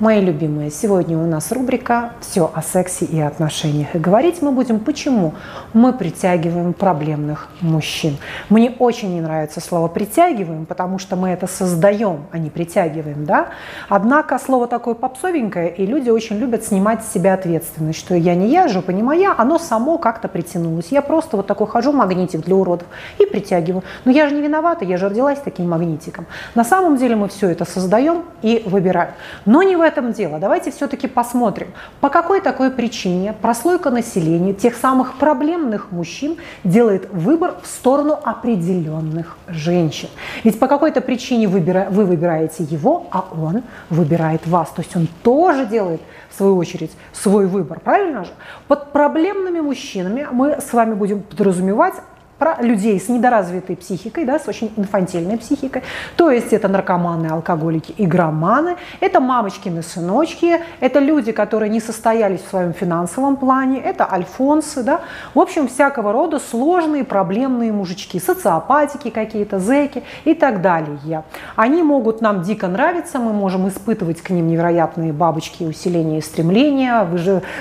Мои любимые, сегодня у нас рубрика «Все о сексе и отношениях». И говорить мы будем, почему мы притягиваем проблемных мужчин. Мне очень не нравится слово «притягиваем», потому что мы это создаем, а не притягиваем, да? Однако слово такое попсовенькое, и люди очень любят снимать с себя ответственность, что я не я, жопа не моя, оно само как-то притянулось. Я просто вот такой хожу магнитик для уродов и притягиваю. Но я же не виновата, я же родилась таким магнитиком. На самом деле мы все это создаем и выбираем. Но не в этом дело. Давайте все-таки посмотрим, по какой такой причине прослойка населения тех самых проблемных мужчин делает выбор в сторону определенных женщин. Ведь по какой-то причине вы выбираете его, а он выбирает вас. То есть он тоже делает, в свою очередь, свой выбор. Правильно же? Под проблемными мужчинами мы с вами будем подразумевать про людей с недоразвитой психикой, да, с очень инфантильной психикой. То есть это наркоманы, алкоголики, игроманы, это мамочкины сыночки, это люди, которые не состоялись в своем финансовом плане, это альфонсы, да. В общем, всякого рода сложные проблемные мужички, социопатики какие-то, зеки и так далее. Они могут нам дико нравиться, мы можем испытывать к ним невероятные бабочки, усиления и стремления,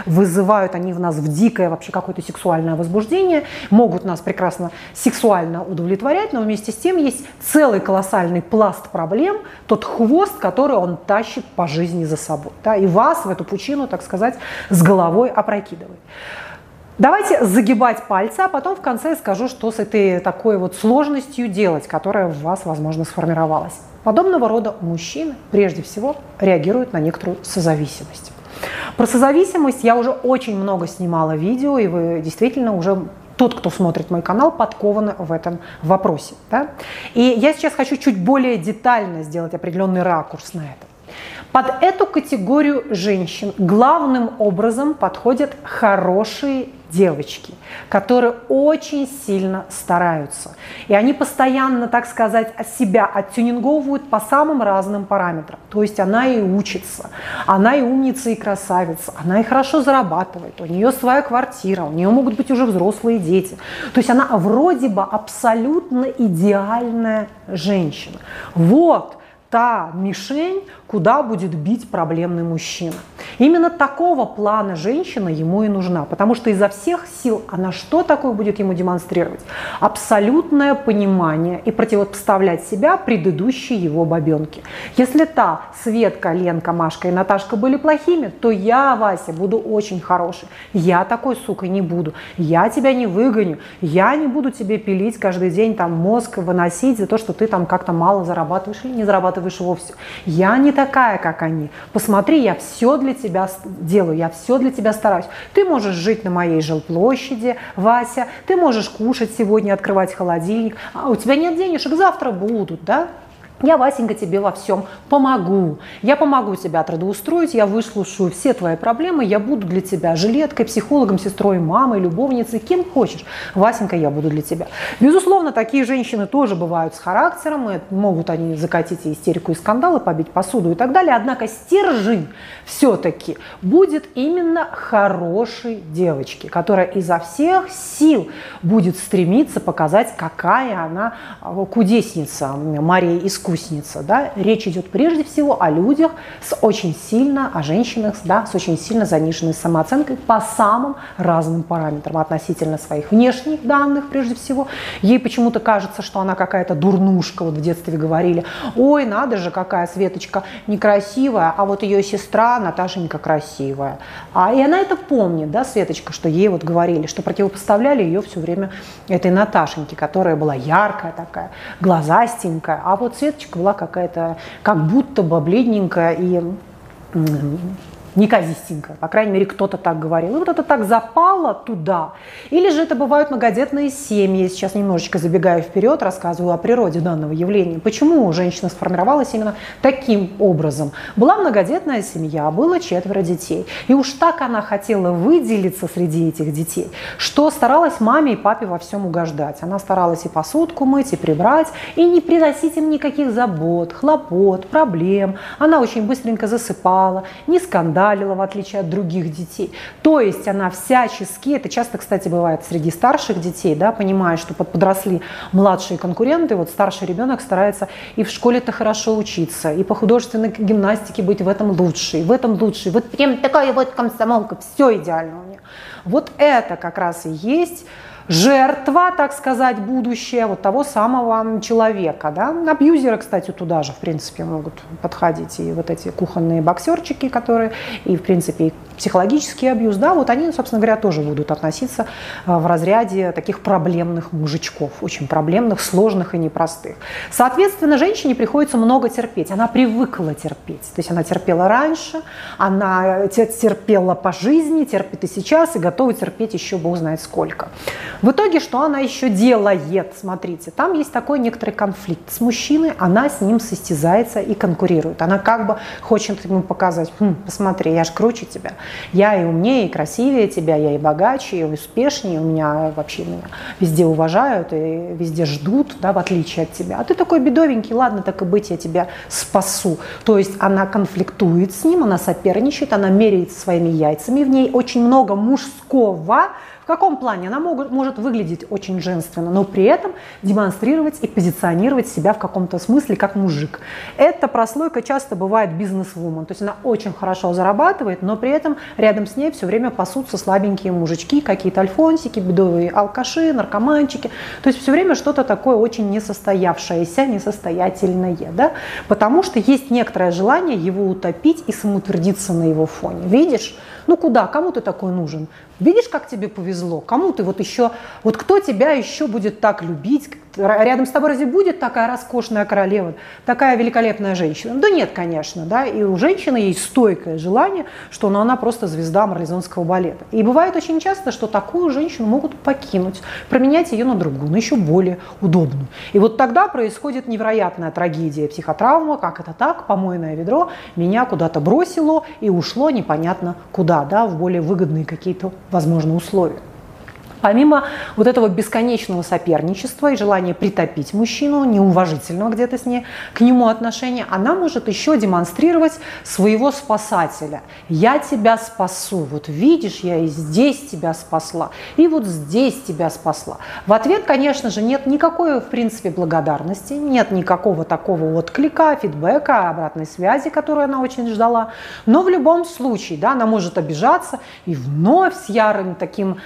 вызывают они в нас в дикое вообще какое-то сексуальное возбуждение, могут нас прекрасно сексуально удовлетворять, но вместе с тем есть целый колоссальный пласт проблем, тот хвост, который он тащит по жизни за собой. Да, и вас в эту пучину, так сказать, с головой опрокидывает. Давайте загибать пальцы, а потом в конце скажу, что с этой такой вот сложностью делать, которая в вас, возможно, сформировалась. Подобного рода мужчины прежде всего реагируют на некоторую созависимость. Про созависимость я уже очень много снимала видео, и вы действительно уже тот, кто смотрит мой канал, подкованы в этом вопросе. Да? И я сейчас хочу чуть более детально сделать определенный ракурс на это. Под эту категорию женщин главным образом подходят хорошие девочки, которые очень сильно стараются. И они постоянно, так сказать, себя оттюнинговывают по самым разным параметрам. То есть она и учится, она и умница, и красавица, она и хорошо зарабатывает, у нее своя квартира, у нее могут быть уже взрослые дети. То есть она вроде бы абсолютно идеальная женщина. Вот та мишень, куда будет бить проблемный мужчина. Именно такого плана женщина ему и нужна, потому что изо всех сил она что такое будет ему демонстрировать? Абсолютное понимание и противопоставлять себя предыдущей его бабенке. Если та Светка, Ленка, Машка и Наташка были плохими, то я, Вася, буду очень хороший. Я такой сукой не буду. Я тебя не выгоню. Я не буду тебе пилить каждый день там мозг выносить за то, что ты там как-то мало зарабатываешь или не зарабатываешь зарабатываешь вовсе. Я не такая, как они. Посмотри, я все для тебя делаю, я все для тебя стараюсь. Ты можешь жить на моей жилплощади, Вася, ты можешь кушать сегодня, открывать холодильник, а у тебя нет денежек, завтра будут, да? Я, Васенька, тебе во всем помогу. Я помогу тебя трудоустроить, я выслушаю все твои проблемы, я буду для тебя жилеткой, психологом, сестрой, мамой, любовницей, кем хочешь. Васенька, я буду для тебя. Безусловно, такие женщины тоже бывают с характером, и могут они закатить истерику и скандалы, побить посуду и так далее. Однако стержень все-таки будет именно хорошей девочки, которая изо всех сил будет стремиться показать, какая она кудесница, Мария Искусства искусница. Да? Речь идет прежде всего о людях с очень сильно, о женщинах да, с очень сильно заниженной самооценкой по самым разным параметрам относительно своих внешних данных прежде всего. Ей почему-то кажется, что она какая-то дурнушка, вот в детстве говорили, ой, надо же, какая Светочка некрасивая, а вот ее сестра Наташенька красивая. А, и она это помнит, да, Светочка, что ей вот говорили, что противопоставляли ее все время этой Наташеньке, которая была яркая такая, глазастенькая, а вот Свет Светочка была какая-то как будто бы бледненькая и неказистенько. По крайней мере, кто-то так говорил. И вот это так запало туда. Или же это бывают многодетные семьи. Сейчас немножечко забегая вперед, рассказываю о природе данного явления. Почему женщина сформировалась именно таким образом? Была многодетная семья, было четверо детей. И уж так она хотела выделиться среди этих детей, что старалась маме и папе во всем угождать. Она старалась и посудку мыть, и прибрать, и не приносить им никаких забот, хлопот, проблем. Она очень быстренько засыпала, не скандалила скандалила, в отличие от других детей. То есть она всячески, это часто, кстати, бывает среди старших детей, да, понимая, что подросли младшие конкуренты, вот старший ребенок старается и в школе-то хорошо учиться, и по художественной гимнастике быть в этом лучше, и в этом лучше, и вот прям такая вот комсомолка, все идеально у нее. Вот это как раз и есть жертва, так сказать, будущее вот того самого человека. Да? Абьюзеры, кстати, туда же, в принципе, могут подходить. И вот эти кухонные боксерчики, которые, и, в принципе, и психологический абьюз, да, вот они, собственно говоря, тоже будут относиться э, в разряде таких проблемных мужичков, очень проблемных, сложных и непростых. Соответственно, женщине приходится много терпеть. Она привыкла терпеть. То есть она терпела раньше, она терпела по жизни, терпит и сейчас, и готова терпеть еще бог знает сколько. В итоге, что она еще делает? Смотрите, там есть такой некоторый конфликт с мужчиной, она с ним состязается и конкурирует. Она как бы хочет ему показать, хм, посмотри, я же круче тебя, я и умнее, и красивее тебя, я и богаче, и успешнее, у меня вообще меня везде уважают и везде ждут, да, в отличие от тебя. А ты такой бедовенький, ладно, так и быть, я тебя спасу. То есть она конфликтует с ним, она соперничает, она меряется своими яйцами, в ней очень много мужского, каком плане? Она могут, может выглядеть очень женственно, но при этом демонстрировать и позиционировать себя в каком-то смысле как мужик. Эта прослойка часто бывает бизнес-вумен, то есть она очень хорошо зарабатывает, но при этом рядом с ней все время пасутся слабенькие мужички, какие-то альфонсики, бедовые алкаши, наркоманчики. То есть все время что-то такое очень несостоявшееся, несостоятельное, да? потому что есть некоторое желание его утопить и самоутвердиться на его фоне. Видишь? Ну куда? Кому ты такой нужен? Видишь, как тебе повезло? Кому ты вот еще, вот кто тебя еще будет так любить? Рядом с тобой разве будет такая роскошная королева, такая великолепная женщина? Да нет, конечно, да, и у женщины есть стойкое желание, что ну, она просто звезда марлезонского балета. И бывает очень часто, что такую женщину могут покинуть, променять ее на другую, на еще более удобную. И вот тогда происходит невероятная трагедия, психотравма, как это так, помойное ведро меня куда-то бросило и ушло непонятно куда, да, в более выгодные какие-то возможно, условия. Помимо вот этого бесконечного соперничества и желания притопить мужчину, неуважительного где-то с ней к нему отношения, она может еще демонстрировать своего спасателя. Я тебя спасу. Вот видишь, я и здесь тебя спасла, и вот здесь тебя спасла. В ответ, конечно же, нет никакой, в принципе, благодарности, нет никакого такого отклика, фидбэка, обратной связи, которую она очень ждала. Но в любом случае, да, она может обижаться и вновь с ярым таким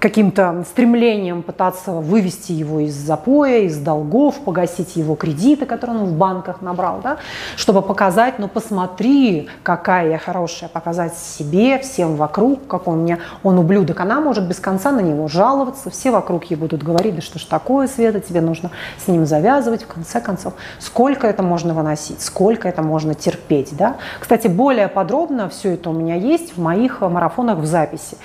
каким-то стремлением пытаться вывести его из запоя, из долгов, погасить его кредиты, которые он в банках набрал, да, чтобы показать, ну посмотри, какая я хорошая, показать себе, всем вокруг, как он мне, он ублюдок. Она может без конца на него жаловаться, все вокруг ей будут говорить, да что ж такое, Света, тебе нужно с ним завязывать, в конце концов. Сколько это можно выносить, сколько это можно терпеть, да. Кстати, более подробно все это у меня есть в моих марафонах в записи.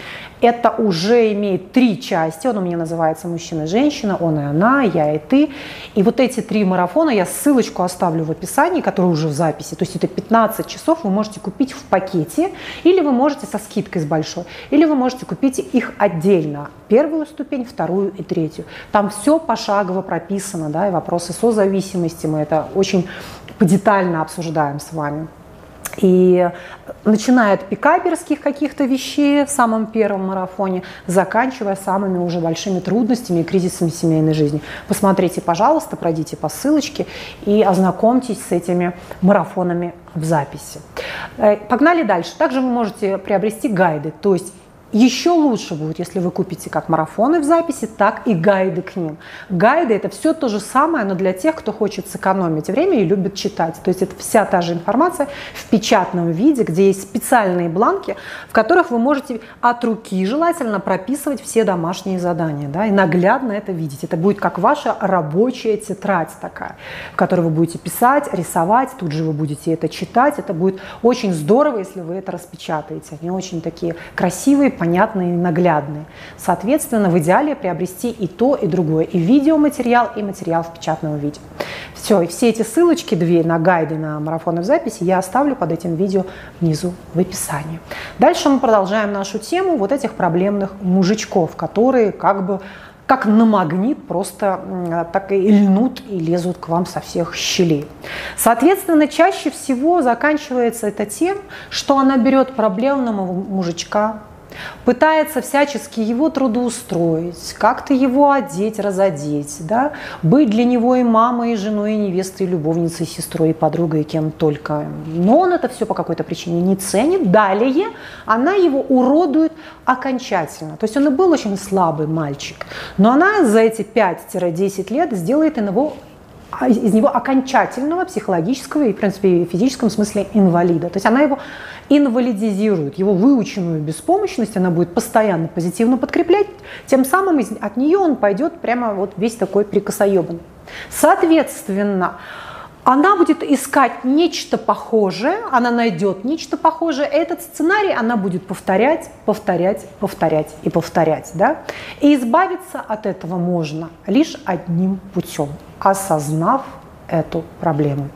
Это уже имеет три части. Он у меня называется «Мужчина и женщина», он и она, я и ты. И вот эти три марафона, я ссылочку оставлю в описании, который уже в записи. То есть это 15 часов вы можете купить в пакете, или вы можете со скидкой с большой, или вы можете купить их отдельно. Первую ступень, вторую и третью. Там все пошагово прописано, да, и вопросы созависимости мы это очень детально обсуждаем с вами. И начиная от пикаперских каких-то вещей в самом первом марафоне, заканчивая самыми уже большими трудностями и кризисами семейной жизни. Посмотрите, пожалуйста, пройдите по ссылочке и ознакомьтесь с этими марафонами в записи. Э, погнали дальше. Также вы можете приобрести гайды, то есть еще лучше будет, если вы купите как марафоны в записи, так и гайды к ним. Гайды – это все то же самое, но для тех, кто хочет сэкономить время и любит читать. То есть это вся та же информация в печатном виде, где есть специальные бланки, в которых вы можете от руки желательно прописывать все домашние задания да, и наглядно это видеть. Это будет как ваша рабочая тетрадь такая, в которой вы будете писать, рисовать, тут же вы будете это читать. Это будет очень здорово, если вы это распечатаете. Они очень такие красивые, понятные и наглядные. Соответственно, в идеале приобрести и то, и другое, и видеоматериал, и материал в печатном виде. Все, и все эти ссылочки, две на гайды, на марафоны в записи, я оставлю под этим видео внизу в описании. Дальше мы продолжаем нашу тему вот этих проблемных мужичков, которые как бы как на магнит просто так и льнут и лезут к вам со всех щелей. Соответственно, чаще всего заканчивается это тем, что она берет проблемного мужичка, пытается всячески его трудоустроить, как-то его одеть, разодеть, да? быть для него и мамой, и женой, и невестой, и любовницей, и сестрой, и подругой, и кем только. Но он это все по какой-то причине не ценит. Далее она его уродует окончательно. То есть он и был очень слабый мальчик, но она за эти 5-10 лет сделает а, из него окончательного психологического и, в принципе, физическом смысле инвалида. То есть она его инвалидизирует, его выученную беспомощность она будет постоянно позитивно подкреплять, тем самым от нее он пойдет прямо вот весь такой прикосоебанный. Соответственно, она будет искать нечто похожее, она найдет нечто похожее. Этот сценарий она будет повторять, повторять, повторять и повторять. Да? И избавиться от этого можно лишь одним путем, осознав эту проблему.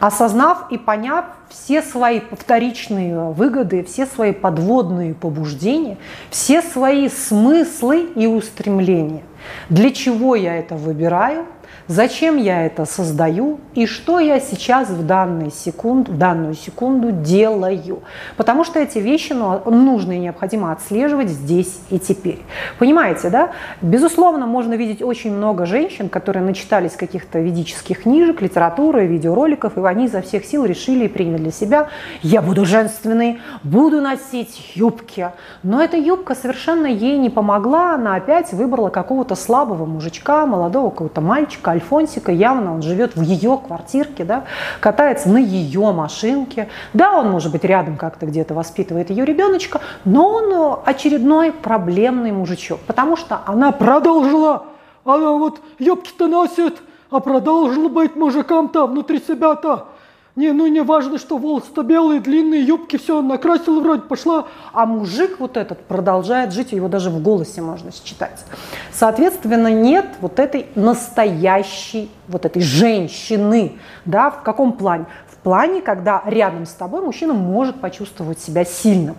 Осознав и поняв все свои вторичные выгоды, все свои подводные побуждения, все свои смыслы и устремления. Для чего я это выбираю, зачем я это создаю и что я сейчас в, данный секунд, в данную секунду делаю. Потому что эти вещи ну, нужно и необходимо отслеживать здесь и теперь. Понимаете, да? Безусловно, можно видеть очень много женщин, которые начитались каких-то ведических книжек, литературы, видеороликов, и они изо всех сил решили и приняли для себя, я буду женственной, буду носить юбки. Но эта юбка совершенно ей не помогла, она опять выбрала какого-то слабого мужичка, молодого какого-то мальчика, Альфонсика, явно он живет в ее квартирке, да, катается на ее машинке. Да, он, может быть, рядом как-то где-то воспитывает ее ребеночка, но он э, очередной проблемный мужичок, потому что она продолжила, она вот юбки-то носит, а продолжила быть мужиком-то внутри себя-то. Не, ну не важно, что волосы-то белые, длинные, юбки, все, накрасила вроде, пошла. А мужик вот этот продолжает жить, его даже в голосе можно считать. Соответственно, нет вот этой настоящей, вот этой женщины. Да, в каком плане? В плане, когда рядом с тобой мужчина может почувствовать себя сильным.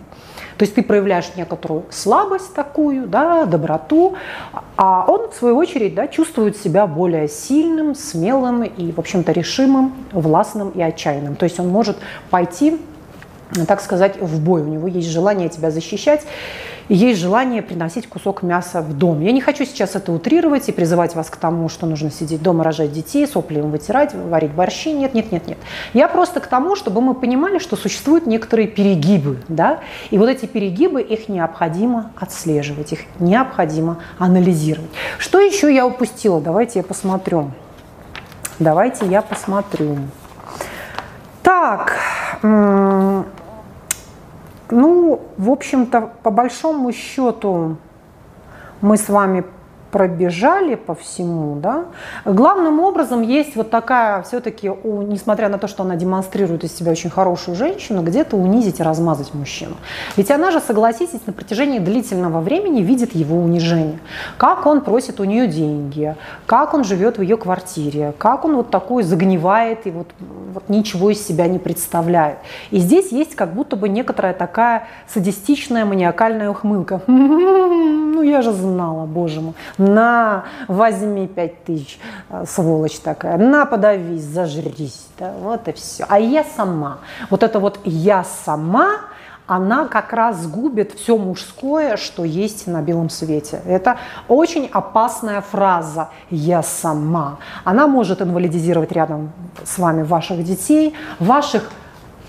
То есть ты проявляешь некоторую слабость такую, да, доброту, а он, в свою очередь, да, чувствует себя более сильным, смелым и, в общем-то, решимым, властным и отчаянным. То есть он может пойти, так сказать, в бой. У него есть желание тебя защищать есть желание приносить кусок мяса в дом. Я не хочу сейчас это утрировать и призывать вас к тому, что нужно сидеть дома, рожать детей, сопли им вытирать, варить борщи. Нет, нет, нет, нет. Я просто к тому, чтобы мы понимали, что существуют некоторые перегибы, да, и вот эти перегибы, их необходимо отслеживать, их необходимо анализировать. Что еще я упустила? Давайте я посмотрю. Давайте я посмотрю. Так, ну, в общем-то, по большому счету мы с вами пробежали по всему, да, главным образом есть вот такая все-таки, несмотря на то, что она демонстрирует из себя очень хорошую женщину, где-то унизить и размазать мужчину. Ведь она же, согласитесь, на протяжении длительного времени видит его унижение. Как он просит у нее деньги, как он живет в ее квартире, как он вот такой загнивает и вот, вот ничего из себя не представляет. И здесь есть как будто бы некоторая такая садистичная маниакальная ухмылка. Ну я же знала, боже мой на, возьми пять тысяч, э, сволочь такая, на, подавись, зажрись, да, вот и все. А я сама, вот это вот я сама, она как раз губит все мужское, что есть на белом свете. Это очень опасная фраза «я сама». Она может инвалидизировать рядом с вами ваших детей, ваших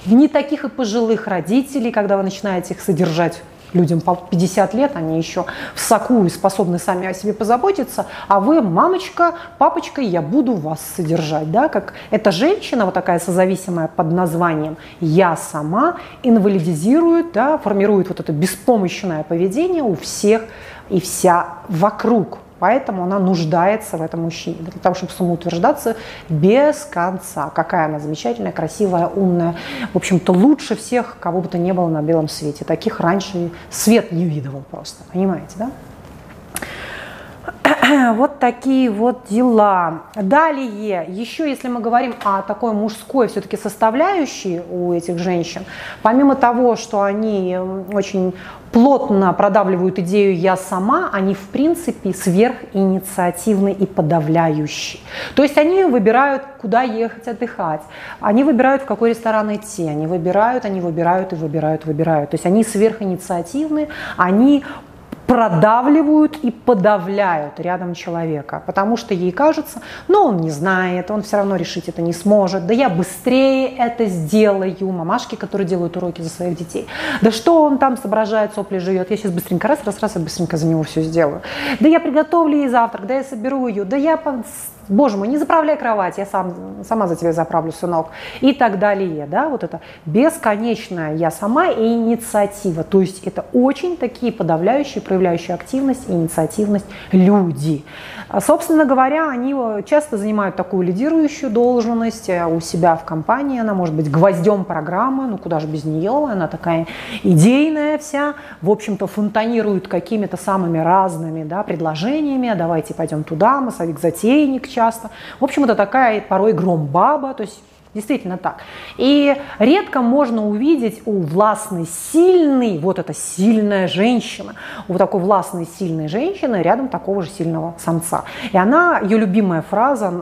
не таких и пожилых родителей, когда вы начинаете их содержать людям по 50 лет, они еще в соку и способны сами о себе позаботиться, а вы, мамочка, папочка, я буду вас содержать. Да? Как эта женщина, вот такая созависимая под названием «я сама», инвалидизирует, да, формирует вот это беспомощное поведение у всех и вся вокруг. Поэтому она нуждается в этом мужчине, для того, чтобы самоутверждаться без конца. Какая она замечательная, красивая, умная. В общем-то, лучше всех, кого бы то ни было на белом свете. Таких раньше свет не видывал просто. Понимаете, да? Вот такие вот дела. Далее, еще если мы говорим о такой мужской все-таки составляющей у этих женщин, помимо того, что они очень плотно продавливают идею «я сама», они в принципе сверхинициативны и подавляющие. То есть они выбирают, куда ехать отдыхать, они выбирают, в какой ресторан идти, они выбирают, они выбирают и выбирают, выбирают. То есть они сверхинициативны, они продавливают и подавляют рядом человека, потому что ей кажется, ну он не знает, он все равно решить это не сможет, да я быстрее это сделаю, мамашки, которые делают уроки за своих детей, да что он там соображает, сопли живет, я сейчас быстренько раз, раз, раз, я быстренько за него все сделаю, да я приготовлю ей завтрак, да я соберу ее, да я Боже мой, не заправляй кровать, я сам, сама за тебя заправлю, сынок. И так далее. Да? Вот это бесконечная я сама и инициатива. То есть это очень такие подавляющие, проявляющие активность инициативность люди. А, собственно говоря, они э, часто занимают такую лидирующую должность э, у себя в компании. Она может быть гвоздем программы, ну куда же без нее, она такая идейная вся, в общем-то фонтанирует какими-то самыми разными да, предложениями, давайте пойдем туда, массовик-затейник часто. В общем, это такая порой громбаба, то есть Действительно так. И редко можно увидеть у властной, сильной, вот эта сильная женщина, у такой властной, сильной женщины рядом такого же сильного самца. И она, ее любимая фраза,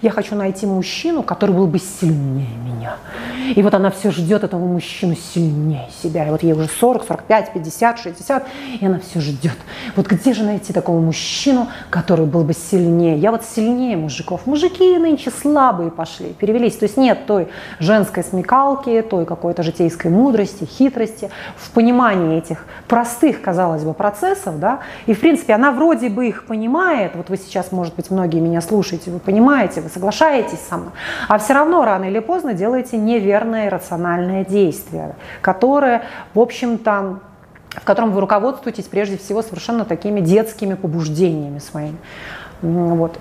я хочу найти мужчину, который был бы сильнее меня. И вот она все ждет этого мужчину сильнее себя. И вот ей уже 40, 45, 50, 60, и она все ждет. Вот где же найти такого мужчину, который был бы сильнее? Я вот сильнее мужиков. Мужики нынче слабые пошли, перевелись. То есть нет нет той женской смекалки, той какой-то житейской мудрости, хитрости. В понимании этих простых, казалось бы, процессов, да, и, в принципе, она вроде бы их понимает, вот вы сейчас, может быть, многие меня слушаете, вы понимаете, вы соглашаетесь со мной, а все равно рано или поздно делаете неверное рациональное действие, которое, в общем-то, в котором вы руководствуетесь прежде всего совершенно такими детскими побуждениями своими. Вот.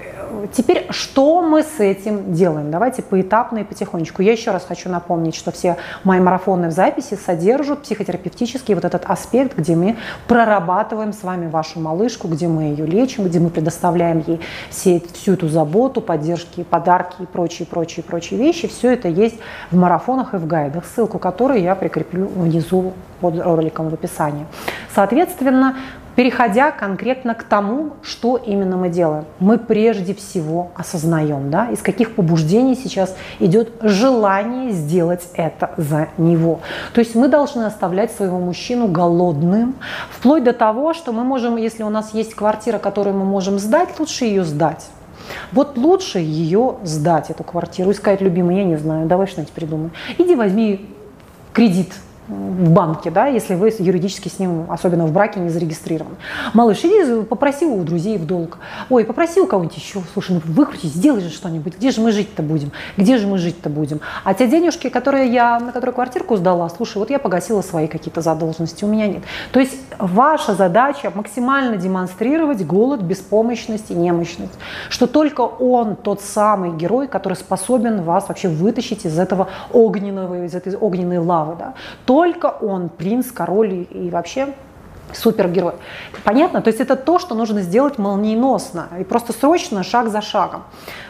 Теперь, что мы с этим делаем? Давайте поэтапно и потихонечку. Я еще раз хочу напомнить, что все мои марафоны в записи содержат психотерапевтический вот этот аспект, где мы прорабатываем с вами вашу малышку, где мы ее лечим, где мы предоставляем ей все, всю эту заботу, поддержки, подарки и прочие, прочие, прочие вещи. Все это есть в марафонах и в гайдах, ссылку которой я прикреплю внизу под роликом в описании. Соответственно, переходя конкретно к тому, что именно мы делаем. Мы прежде всего осознаем, да, из каких побуждений сейчас идет желание сделать это за него. То есть мы должны оставлять своего мужчину голодным, вплоть до того, что мы можем, если у нас есть квартира, которую мы можем сдать, лучше ее сдать. Вот лучше ее сдать, эту квартиру, и сказать, любимый, я не знаю, давай что-нибудь придумаем. Иди возьми кредит в банке, да, если вы юридически с ним, особенно в браке, не зарегистрированы. Малыш, иди попроси у друзей в долг. Ой, попроси у кого-нибудь еще, слушай, ну выкрути, сделай же что-нибудь. Где же мы жить-то будем? Где же мы жить-то будем? А те денежки, которые я, на которые квартирку сдала, слушай, вот я погасила свои какие-то задолженности, у меня нет. То есть ваша задача максимально демонстрировать голод, беспомощность и немощность. Что только он тот самый герой, который способен вас вообще вытащить из этого огненного, из этой огненной лавы. Да? То только он принц, король и вообще супергерой. Понятно? То есть это то, что нужно сделать молниеносно и просто срочно, шаг за шагом.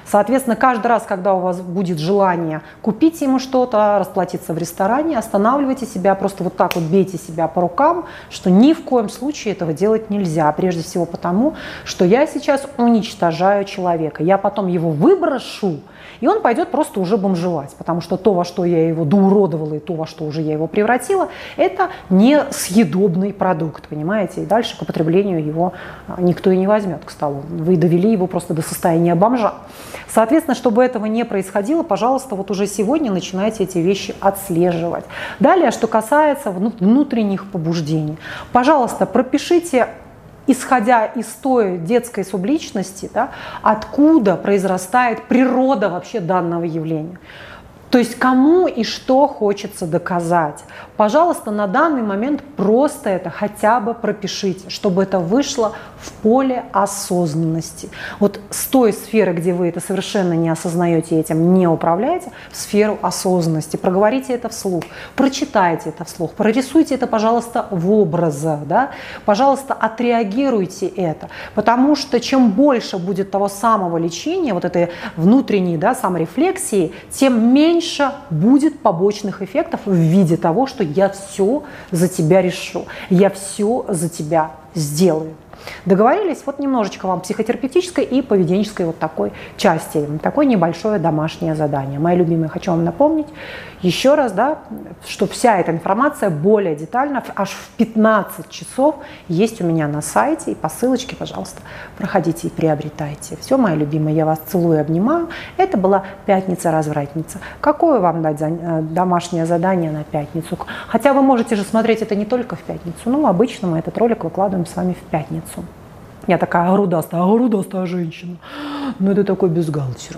Соответственно, каждый раз, когда у вас будет желание купить ему что-то, расплатиться в ресторане, останавливайте себя, просто вот так вот бейте себя по рукам, что ни в коем случае этого делать нельзя. Прежде всего потому, что я сейчас уничтожаю человека. Я потом его выброшу, и он пойдет просто уже бомжевать, потому что то, во что я его доуродовала, и то, во что уже я его превратила, это не съедобный продукт, понимаете? И дальше к употреблению его а, никто и не возьмет к столу. Вы довели его просто до состояния бомжа. Соответственно, чтобы этого не происходило, пожалуйста, вот уже сегодня начинайте эти вещи отслеживать. Далее, что касается внутренних побуждений. Пожалуйста, пропишите исходя из той детской субличности, да, откуда произрастает природа вообще данного явления. То есть кому и что хочется доказать. Пожалуйста, на данный момент просто это хотя бы пропишите, чтобы это вышло в поле осознанности. Вот с той сферы, где вы это совершенно не осознаете этим, не управляете, в сферу осознанности. Проговорите это вслух, прочитайте это вслух, прорисуйте это, пожалуйста, в образах. Да? Пожалуйста, отреагируйте это. Потому что чем больше будет того самого лечения, вот этой внутренней да, саморефлексии, тем меньше будет побочных эффектов в виде того, что я все за тебя решу, я все за тебя сделаю. Договорились? Вот немножечко вам психотерапевтической и поведенческой вот такой части, такое небольшое домашнее задание. Мои любимые, хочу вам напомнить еще раз, да, что вся эта информация более детально, аж в 15 часов есть у меня на сайте, и по ссылочке, пожалуйста, проходите и приобретайте. Все, мои любимые, я вас целую и обнимаю. Это была пятница-развратница. Какое вам дать э, домашнее задание на пятницу? Хотя вы можете же смотреть это не только в пятницу, ну, обычно мы этот ролик выкладываем с вами в пятницу. Я такая грудастая, грудастая женщина. Ну, это такой бюстгальтер.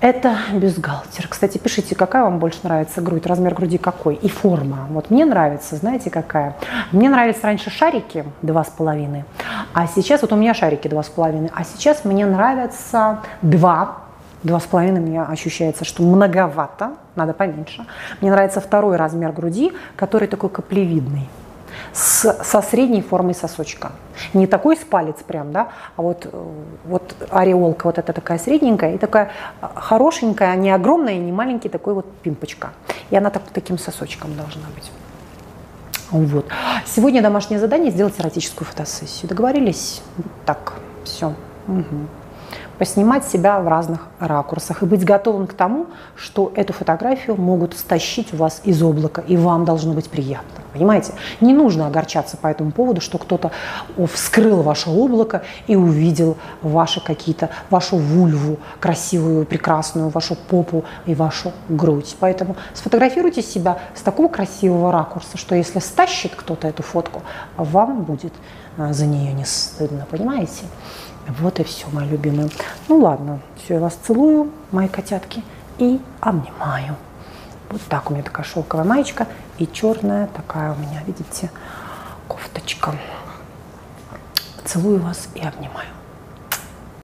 Это бюстгальтер. Кстати, пишите, какая вам больше нравится грудь, размер груди какой и форма. Вот мне нравится, знаете, какая? Мне нравились раньше шарики два с половиной, а сейчас, вот у меня шарики два с половиной, а сейчас мне нравятся два Два с половиной мне ощущается, что многовато, надо поменьше. Мне нравится второй размер груди, который такой каплевидный с, со средней формой сосочка. Не такой с палец прям, да, а вот, вот ореолка вот эта такая средненькая и такая хорошенькая, не огромная не маленький такой вот пимпочка. И она так, таким сосочком должна быть. Вот. Сегодня домашнее задание сделать эротическую фотосессию. Договорились? Так, все. Угу поснимать себя в разных ракурсах и быть готовым к тому, что эту фотографию могут стащить у вас из облака, и вам должно быть приятно. Понимаете? Не нужно огорчаться по этому поводу, что кто-то вскрыл ваше облако и увидел ваши какие-то, вашу вульву красивую, прекрасную, вашу попу и вашу грудь. Поэтому сфотографируйте себя с такого красивого ракурса, что если стащит кто-то эту фотку, вам будет а, за нее не стыдно, понимаете? Вот и все, мои любимые. Ну ладно, все, я вас целую, мои котятки, и обнимаю. Вот так у меня такая шелковая маечка и черная такая у меня, видите, кофточка. Целую вас и обнимаю.